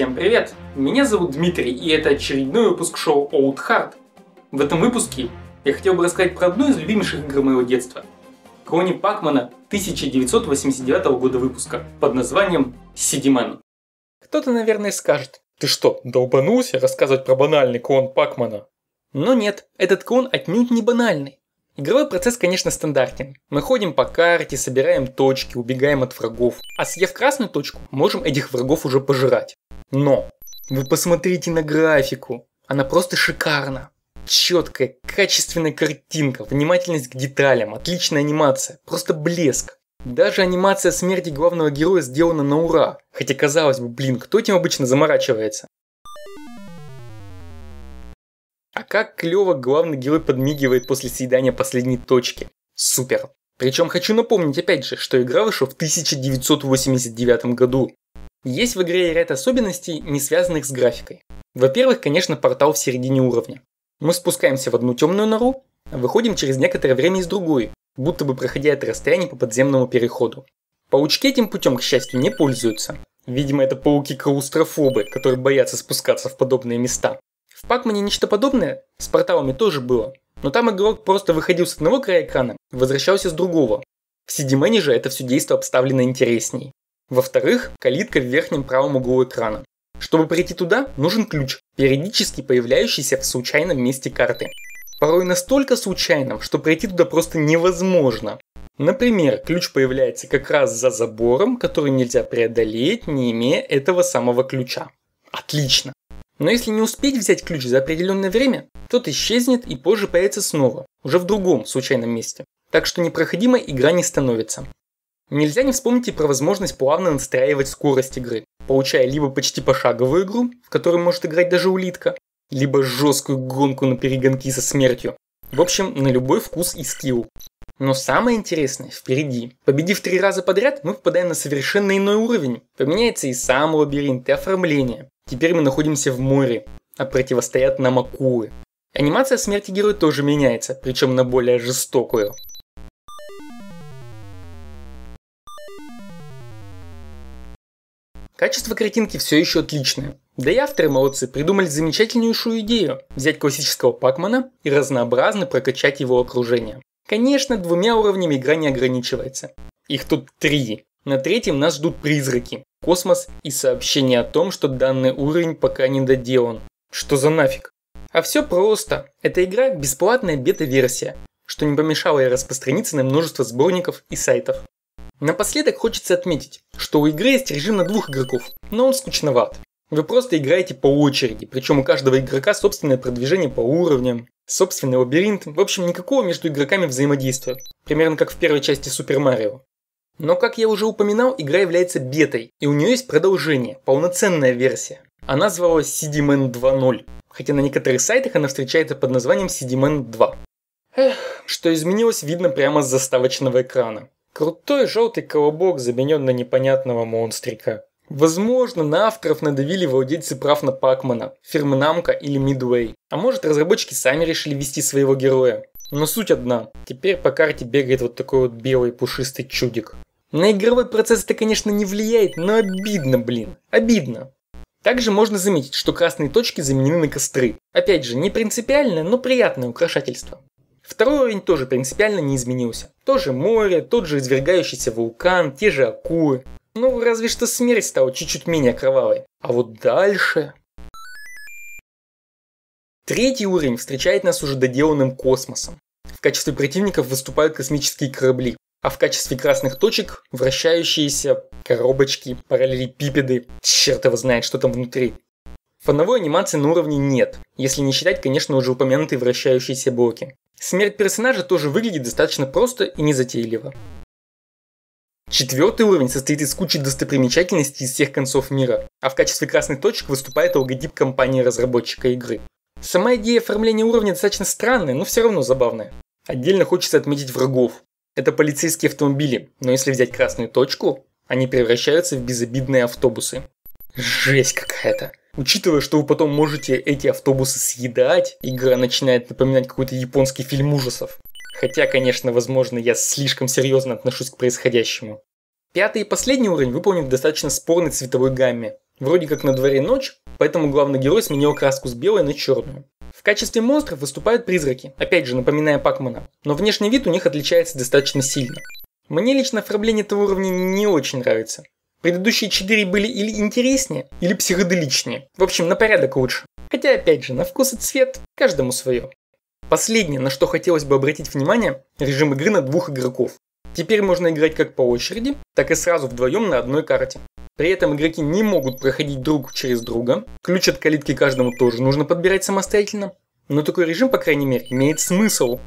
Всем привет! Меня зовут Дмитрий, и это очередной выпуск шоу Old Hard. В этом выпуске я хотел бы рассказать про одну из любимейших игр моего детства. Крони Пакмана 1989 года выпуска под названием Сидимен. Кто-то, наверное, скажет, ты что, долбанулся рассказывать про банальный клон Пакмана? Но нет, этот клон отнюдь не банальный. Игровой процесс, конечно, стандартен. Мы ходим по карте, собираем точки, убегаем от врагов. А съев красную точку, можем этих врагов уже пожирать. Но вы посмотрите на графику. Она просто шикарна. Четкая, качественная картинка, внимательность к деталям, отличная анимация, просто блеск. Даже анимация смерти главного героя сделана на ура. Хотя казалось бы, блин, кто этим обычно заморачивается? Как клево главный герой подмигивает после съедания последней точки. Супер. Причем хочу напомнить опять же, что игра вышла в 1989 году. Есть в игре ряд особенностей, не связанных с графикой. Во-первых, конечно, портал в середине уровня. Мы спускаемся в одну темную нору, а выходим через некоторое время из другой, будто бы проходя это расстояние по подземному переходу. Паучки этим путем, к счастью, не пользуются. Видимо, это пауки-клаустрофобы, которые боятся спускаться в подобные места. В Пакмане нечто подобное с порталами тоже было, но там игрок просто выходил с одного края экрана и возвращался с другого. В Сидимене же это все действо обставлено интересней. Во-вторых, калитка в верхнем правом углу экрана. Чтобы прийти туда, нужен ключ, периодически появляющийся в случайном месте карты. Порой настолько случайным, что пройти туда просто невозможно. Например, ключ появляется как раз за забором, который нельзя преодолеть, не имея этого самого ключа. Отлично. Но если не успеть взять ключ за определенное время, тот исчезнет и позже появится снова, уже в другом случайном месте. Так что непроходимой игра не становится. Нельзя не вспомнить и про возможность плавно настраивать скорость игры, получая либо почти пошаговую игру, в которой может играть даже улитка, либо жесткую гонку на перегонки со смертью. В общем, на любой вкус и скилл. Но самое интересное впереди. Победив три раза подряд, мы попадаем на совершенно иной уровень. Поменяется и сам лабиринт, и оформление. Теперь мы находимся в море, а противостоят нам акулы. Анимация смерти героя тоже меняется, причем на более жестокую. Качество картинки все еще отличное. Да и авторы молодцы, придумали замечательнейшую идею – взять классического Пакмана и разнообразно прокачать его окружение. Конечно, двумя уровнями игра не ограничивается. Их тут три. На третьем нас ждут призраки, космос и сообщение о том, что данный уровень пока не доделан. Что за нафиг? А все просто. Эта игра бесплатная бета-версия, что не помешало ей распространиться на множество сборников и сайтов. Напоследок хочется отметить, что у игры есть режим на двух игроков, но он скучноват. Вы просто играете по очереди, причем у каждого игрока собственное продвижение по уровням, собственный лабиринт, в общем никакого между игроками взаимодействия, примерно как в первой части Супер Марио. Но как я уже упоминал, игра является бетой, и у нее есть продолжение, полноценная версия. Она называлась CD-Man 2.0, хотя на некоторых сайтах она встречается под названием CD-Man 2. Эх, что изменилось, видно прямо с заставочного экрана. Крутой желтый колобок заменен на непонятного монстрика. Возможно, на авторов надавили владельцы прав на Пакмана, фирмы Namco или Midway. А может разработчики сами решили вести своего героя. Но суть одна. Теперь по карте бегает вот такой вот белый пушистый чудик. На игровой процесс это, конечно, не влияет, но обидно, блин. Обидно. Также можно заметить, что красные точки заменены на костры. Опять же, не принципиальное, но приятное украшательство. Второй уровень тоже принципиально не изменился. Тоже море, тот же извергающийся вулкан, те же акулы. Ну, разве что смерть стала чуть-чуть менее кровавой. А вот дальше... Третий уровень встречает нас уже доделанным космосом. В качестве противников выступают космические корабли, а в качестве красных точек вращающиеся коробочки, параллелепипеды. Черт его знает, что там внутри. Фоновой анимации на уровне нет, если не считать, конечно, уже упомянутые вращающиеся блоки. Смерть персонажа тоже выглядит достаточно просто и незатейливо. Четвертый уровень состоит из кучи достопримечательностей из всех концов мира, а в качестве красных точек выступает логотип компании-разработчика игры. Сама идея оформления уровня достаточно странная, но все равно забавная. Отдельно хочется отметить врагов. Это полицейские автомобили, но если взять красную точку, они превращаются в безобидные автобусы. Жесть какая-то. Учитывая, что вы потом можете эти автобусы съедать, игра начинает напоминать какой-то японский фильм ужасов. Хотя, конечно, возможно, я слишком серьезно отношусь к происходящему. Пятый и последний уровень выполнен в достаточно спорной цветовой гамме. Вроде как на дворе ночь, поэтому главный герой сменил краску с белой на черную. В качестве монстров выступают призраки, опять же напоминая Пакмана, но внешний вид у них отличается достаточно сильно. Мне лично оформление этого уровня не очень нравится. Предыдущие четыре были или интереснее, или психоделичнее. В общем, на порядок лучше. Хотя, опять же, на вкус и цвет каждому свое. Последнее, на что хотелось бы обратить внимание, режим игры на двух игроков. Теперь можно играть как по очереди, так и сразу вдвоем на одной карте. При этом игроки не могут проходить друг через друга. Ключ от калитки каждому тоже нужно подбирать самостоятельно. Но такой режим, по крайней мере, имеет смысл.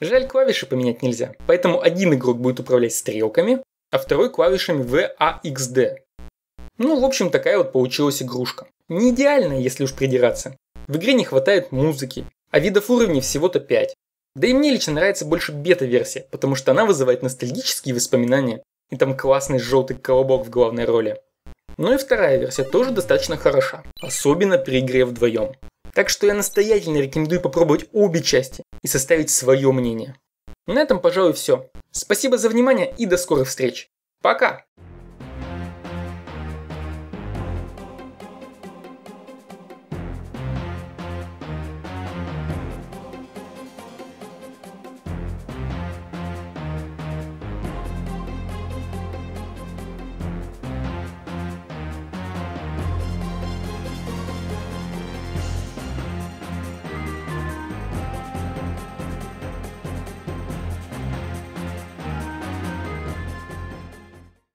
Жаль, клавиши поменять нельзя. Поэтому один игрок будет управлять стрелками, а второй клавишами VAXD. Ну, в общем, такая вот получилась игрушка. Не идеальная, если уж придираться. В игре не хватает музыки, а видов уровней всего-то 5. Да и мне лично нравится больше бета-версия, потому что она вызывает ностальгические воспоминания. И там классный желтый колобок в главной роли. Но и вторая версия тоже достаточно хороша, особенно при игре вдвоем. Так что я настоятельно рекомендую попробовать обе части и составить свое мнение. На этом, пожалуй, все. Спасибо за внимание и до скорых встреч. Пока!